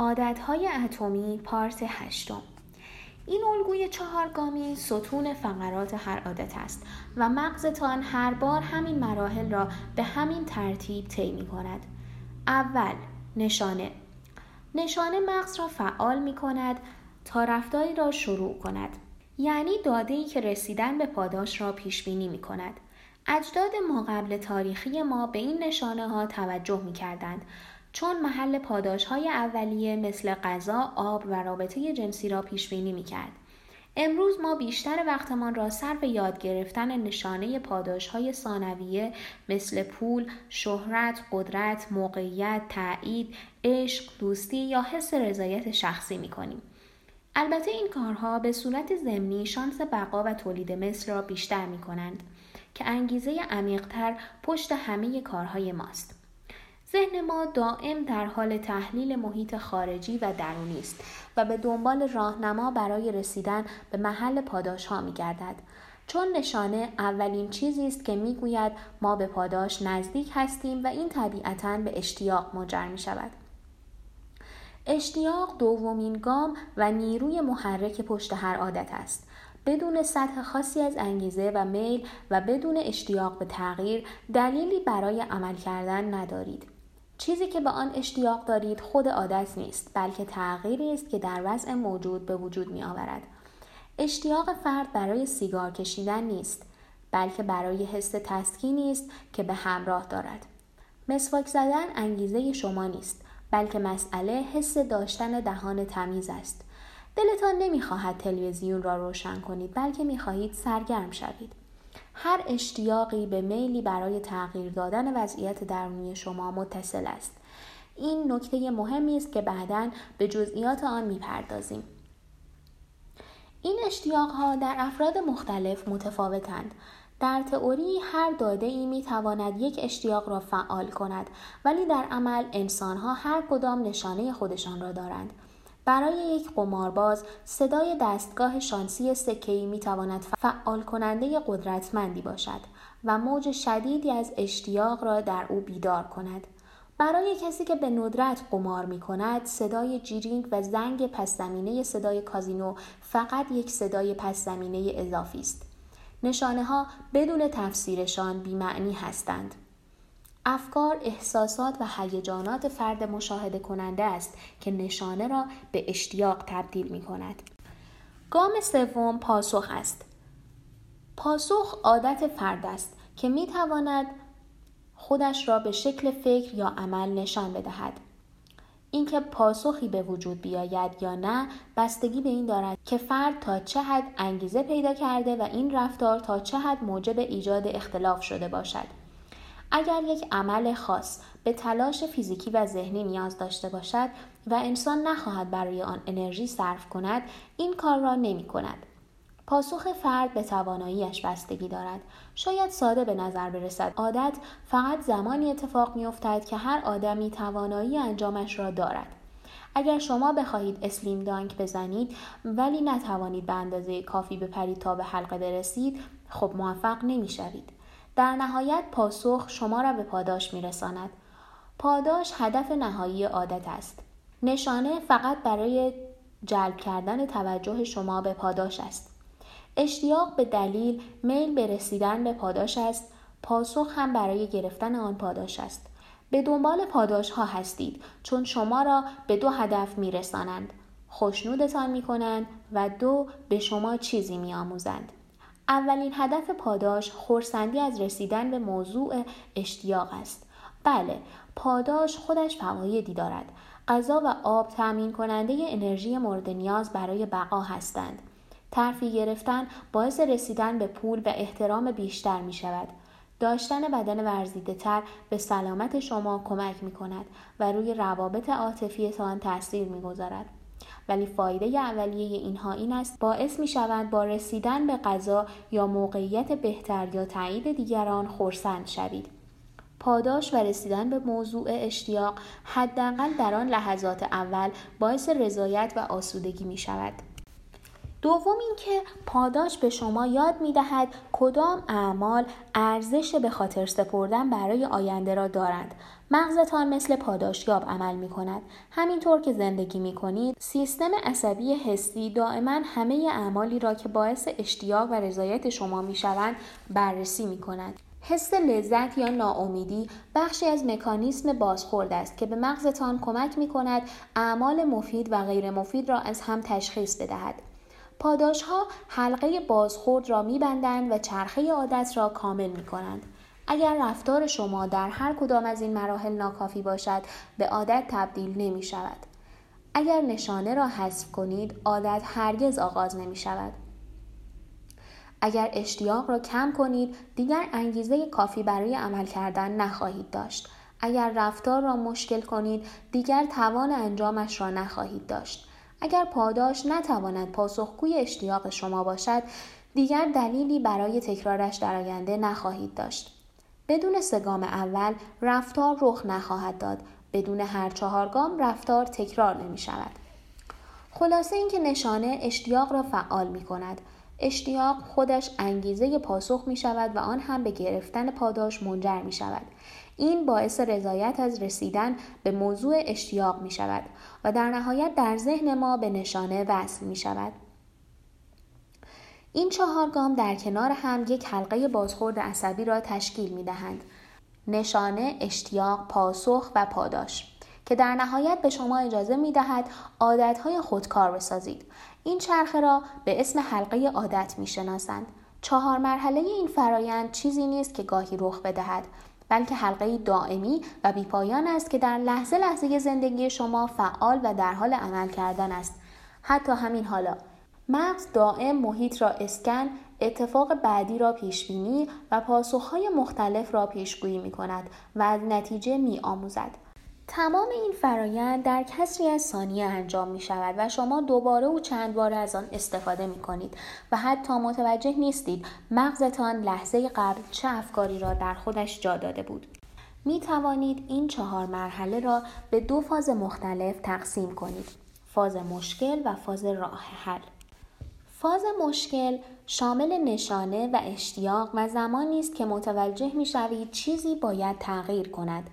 عادتهای اتمی پارت هشتم. این الگوی چهارگامی ستون فقرات هر عادت است و مغزتان هر بار همین مراحل را به همین ترتیب طی می کند. اول نشانه. نشانه مغز را فعال می کند تا رفتاری را شروع کند. یعنی داده ای که رسیدن به پاداش را پیش بینی می کند اجداد ما قبل تاریخی ما به این نشانه ها توجه می کردند چون محل پاداش های اولیه مثل غذا، آب و رابطه جنسی را پیش بینی می کرد. امروز ما بیشتر وقتمان را صرف یاد گرفتن نشانه پاداش های ثانویه مثل پول، شهرت، قدرت، موقعیت، تایید، عشق، دوستی یا حس رضایت شخصی می کنیم. البته این کارها به صورت ضمنی شانس بقا و تولید مثل را بیشتر می کنند که انگیزه عمیقتر پشت همه کارهای ماست. ذهن ما دائم در حال تحلیل محیط خارجی و درونی است و به دنبال راهنما برای رسیدن به محل پاداش ها می گردد. چون نشانه اولین چیزی است که می‌گوید ما به پاداش نزدیک هستیم و این طبیعتا به اشتیاق منجر می شود. اشتیاق دومین گام و نیروی محرک پشت هر عادت است. بدون سطح خاصی از انگیزه و میل و بدون اشتیاق به تغییر دلیلی برای عمل کردن ندارید. چیزی که به آن اشتیاق دارید خود عادت نیست بلکه تغییری است که در وضع موجود به وجود می آورد. اشتیاق فرد برای سیگار کشیدن نیست بلکه برای حس تسکینی است که به همراه دارد. مسواک زدن انگیزه شما نیست بلکه مسئله حس داشتن دهان تمیز است. دلتان نمی‌خواهد تلویزیون را روشن کنید بلکه می‌خواهید سرگرم شوید. هر اشتیاقی به میلی برای تغییر دادن وضعیت درونی شما متصل است. این نکته مهمی است که بعدا به جزئیات آن می‌پردازیم. این اشتیاق ها در افراد مختلف متفاوتند. در تئوری هر داده ای می تواند یک اشتیاق را فعال کند ولی در عمل انسان ها هر کدام نشانه خودشان را دارند. برای یک قمارباز صدای دستگاه شانسی سکه‌ای می تواند فعال کننده قدرتمندی باشد و موج شدیدی از اشتیاق را در او بیدار کند. برای کسی که به ندرت قمار می کند صدای جیرینگ و زنگ پس زمینه صدای کازینو فقط یک صدای پس زمینه اضافی است. نشانه ها بدون تفسیرشان بیمعنی هستند. افکار، احساسات و هیجانات فرد مشاهده کننده است که نشانه را به اشتیاق تبدیل می کند. گام سوم پاسخ است. پاسخ عادت فرد است که می تواند خودش را به شکل فکر یا عمل نشان بدهد. اینکه پاسخی به وجود بیاید یا نه بستگی به این دارد که فرد تا چه حد انگیزه پیدا کرده و این رفتار تا چه حد موجب ایجاد اختلاف شده باشد. اگر یک عمل خاص به تلاش فیزیکی و ذهنی نیاز داشته باشد و انسان نخواهد برای آن انرژی صرف کند این کار را نمی کند. پاسخ فرد به تواناییش بستگی دارد شاید ساده به نظر برسد عادت فقط زمانی اتفاق می افتد که هر آدمی توانایی انجامش را دارد اگر شما بخواهید اسلیم دانک بزنید ولی نتوانید به اندازه کافی بپرید تا به حلقه برسید خب موفق نمی شوید. در نهایت پاسخ شما را به پاداش می رساند. پاداش هدف نهایی عادت است. نشانه فقط برای جلب کردن توجه شما به پاداش است. اشتیاق به دلیل میل به رسیدن به پاداش است. پاسخ هم برای گرفتن آن پاداش است. به دنبال پاداش ها هستید چون شما را به دو هدف می رسانند. خوشنودتان می کنند و دو به شما چیزی می آموزند. اولین هدف پاداش خورسندی از رسیدن به موضوع اشتیاق است. بله، پاداش خودش فوایدی دارد. غذا و آب تأمین کننده انرژی مورد نیاز برای بقا هستند. ترفی گرفتن باعث رسیدن به پول و احترام بیشتر می شود. داشتن بدن ورزیده تر به سلامت شما کمک می کند و روی روابط عاطفیتان تاثیر می گذارد. ولی فایده اولیه اینها این است باعث می شوند با رسیدن به غذا یا موقعیت بهتر یا تایید دیگران خورسند شوید. پاداش و رسیدن به موضوع اشتیاق حداقل در آن لحظات اول باعث رضایت و آسودگی می شود. دوم اینکه پاداش به شما یاد می دهد کدام اعمال ارزش به خاطر سپردن برای آینده را دارند. مغزتان مثل پاداشیاب عمل می کند. همینطور که زندگی می کنید، سیستم عصبی حسی دائما همه اعمالی را که باعث اشتیاق و رضایت شما می شوند بررسی می کند. حس لذت یا ناامیدی بخشی از مکانیسم بازخورد است که به مغزتان کمک می کند اعمال مفید و غیر مفید را از هم تشخیص بدهد. پاداش ها حلقه بازخورد را میبندند و چرخه عادت را کامل می کنند. اگر رفتار شما در هر کدام از این مراحل ناکافی باشد به عادت تبدیل نمی شود. اگر نشانه را حذف کنید عادت هرگز آغاز نمی شود. اگر اشتیاق را کم کنید دیگر انگیزه کافی برای عمل کردن نخواهید داشت. اگر رفتار را مشکل کنید دیگر توان انجامش را نخواهید داشت. اگر پاداش نتواند پاسخگوی اشتیاق شما باشد دیگر دلیلی برای تکرارش در آینده نخواهید داشت. بدون سگام اول رفتار رخ نخواهد داد. بدون هر چهار گام رفتار تکرار نمی شود خلاصه اینکه نشانه اشتیاق را فعال می کند اشتیاق خودش انگیزه پاسخ می شود و آن هم به گرفتن پاداش منجر می شود این باعث رضایت از رسیدن به موضوع اشتیاق می شود و در نهایت در ذهن ما به نشانه وصل می شود. این چهار گام در کنار هم یک حلقه بازخورد عصبی را تشکیل می دهند. نشانه، اشتیاق، پاسخ و پاداش که در نهایت به شما اجازه می دهد عادتهای خودکار بسازید. این چرخه را به اسم حلقه عادت می شناسند. چهار مرحله این فرایند چیزی نیست که گاهی رخ بدهد بلکه حلقه دائمی و بیپایان است که در لحظه لحظه زندگی شما فعال و در حال عمل کردن است حتی همین حالا مغز دائم محیط را اسکن اتفاق بعدی را پیش بینی و پاسخهای مختلف را پیشگویی می کند و از نتیجه می آموزد. تمام این فرایند در کسری از ثانیه انجام می شود و شما دوباره و چند بار از آن استفاده می کنید و حتی متوجه نیستید مغزتان لحظه قبل چه افکاری را در خودش جا داده بود. می توانید این چهار مرحله را به دو فاز مختلف تقسیم کنید. فاز مشکل و فاز راه حل. فاز مشکل شامل نشانه و اشتیاق و زمانی است که متوجه می شوید چیزی باید تغییر کند.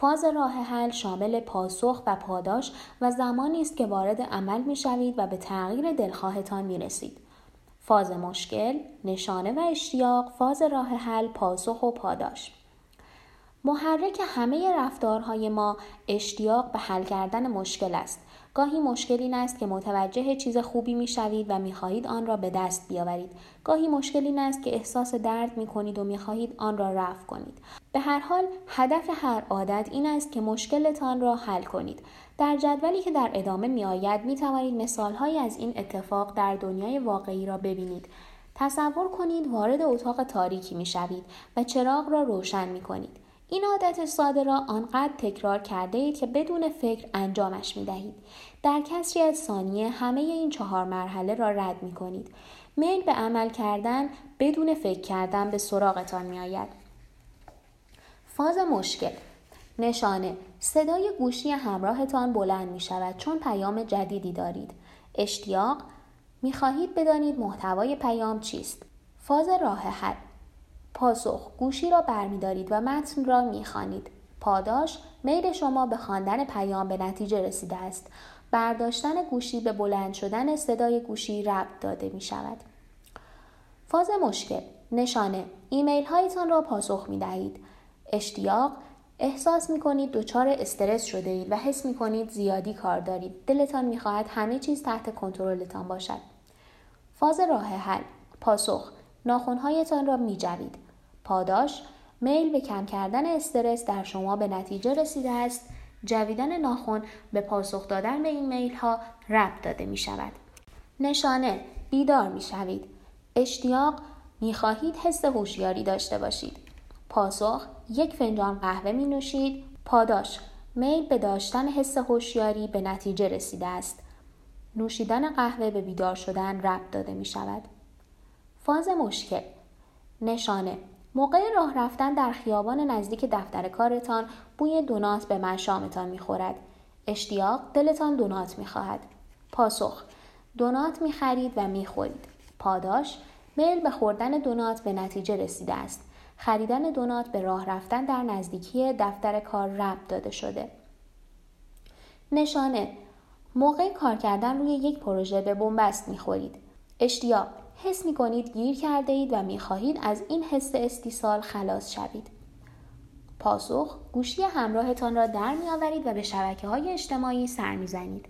فاز راه حل شامل پاسخ و پاداش و زمانی است که وارد عمل می شوید و به تغییر دلخواهتان می رسید. فاز مشکل، نشانه و اشتیاق، فاز راه حل، پاسخ و پاداش. محرک همه رفتارهای ما اشتیاق به حل کردن مشکل است. گاهی مشکل این است که متوجه چیز خوبی می شوید و می خواهید آن را به دست بیاورید. گاهی مشکل این است که احساس درد می کنید و می خواهید آن را رفع کنید. به هر حال هدف هر عادت این است که مشکلتان را حل کنید. در جدولی که در ادامه می آید می توانید از این اتفاق در دنیای واقعی را ببینید. تصور کنید وارد اتاق تاریکی می شوید و چراغ را روشن می کنید. این عادت ساده را آنقدر تکرار کرده اید که بدون فکر انجامش می دهید. در کسری از ثانیه همه این چهار مرحله را رد می کنید. میل به عمل کردن بدون فکر کردن به سراغتان می آید. فاز مشکل نشانه صدای گوشی همراهتان بلند می شود چون پیام جدیدی دارید. اشتیاق می خواهید بدانید محتوای پیام چیست. فاز راه حل پاسخ گوشی را برمیدارید و متن را می‌خوانید پاداش میل شما به خواندن پیام به نتیجه رسیده است برداشتن گوشی به بلند شدن صدای گوشی ربط داده می شود. فاز مشکل نشانه ایمیل هایتان را پاسخ می دهید. اشتیاق احساس می کنید دچار استرس شده اید و حس می کنید زیادی کار دارید. دلتان می خواهد همه چیز تحت کنترلتان باشد. فاز راه حل پاسخ ناخونهایتان را می جوید. پاداش میل به کم کردن استرس در شما به نتیجه رسیده است جویدن ناخون به پاسخ دادن به این میل ها ربط داده می شود. نشانه بیدار می شوید. اشتیاق می خواهید حس هوشیاری داشته باشید. پاسخ یک فنجان قهوه می نوشید. پاداش میل به داشتن حس هوشیاری به نتیجه رسیده است. نوشیدن قهوه به بیدار شدن ربط داده می شود. فاز مشکل نشانه موقع راه رفتن در خیابان نزدیک دفتر کارتان بوی دونات به مشامتان می‌خورد اشتیاق دلتان دونات می‌خواهد پاسخ دونات می خرید و می خورید. پاداش میل به خوردن دونات به نتیجه رسیده است. خریدن دونات به راه رفتن در نزدیکی دفتر کار ربط داده شده. نشانه موقع کار کردن روی یک پروژه به بنبست می‌خورید. اشتیاق حس می کنید گیر کرده اید و می خواهید از این حس استیصال خلاص شوید. پاسخ گوشی همراهتان را در می آورید و به شبکه های اجتماعی سر می زنید.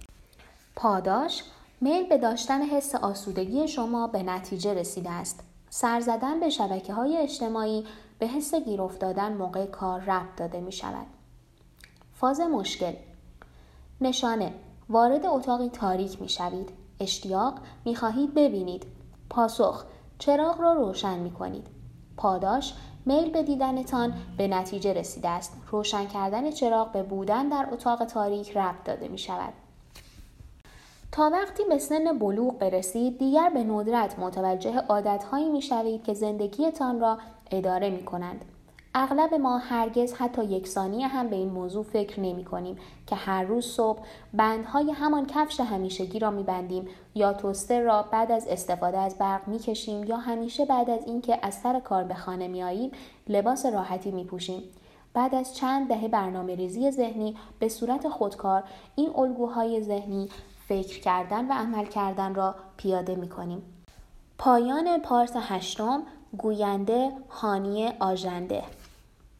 پاداش میل به داشتن حس آسودگی شما به نتیجه رسیده است. سر زدن به شبکه های اجتماعی به حس گیر افتادن موقع کار ربط داده می شود. فاز مشکل نشانه وارد اتاقی تاریک می شوید. اشتیاق می خواهید ببینید. پاسخ چراغ را روشن می کنید. پاداش میل به دیدنتان به نتیجه رسیده است. روشن کردن چراغ به بودن در اتاق تاریک ربط داده می شود. تا وقتی به سن بلوغ برسید دیگر به ندرت متوجه عادتهایی می شوید که زندگیتان را اداره می کنند. اغلب ما هرگز حتی یک ثانیه هم به این موضوع فکر نمی کنیم که هر روز صبح بندهای همان کفش همیشگی را می بندیم یا توستر را بعد از استفاده از برق می کشیم یا همیشه بعد از اینکه از سر کار به خانه می آییم لباس راحتی می پوشیم. بعد از چند دهه برنامه ریزی ذهنی به صورت خودکار این الگوهای ذهنی فکر کردن و عمل کردن را پیاده می کنیم. پایان پارت هشتم گوینده هانی آژنده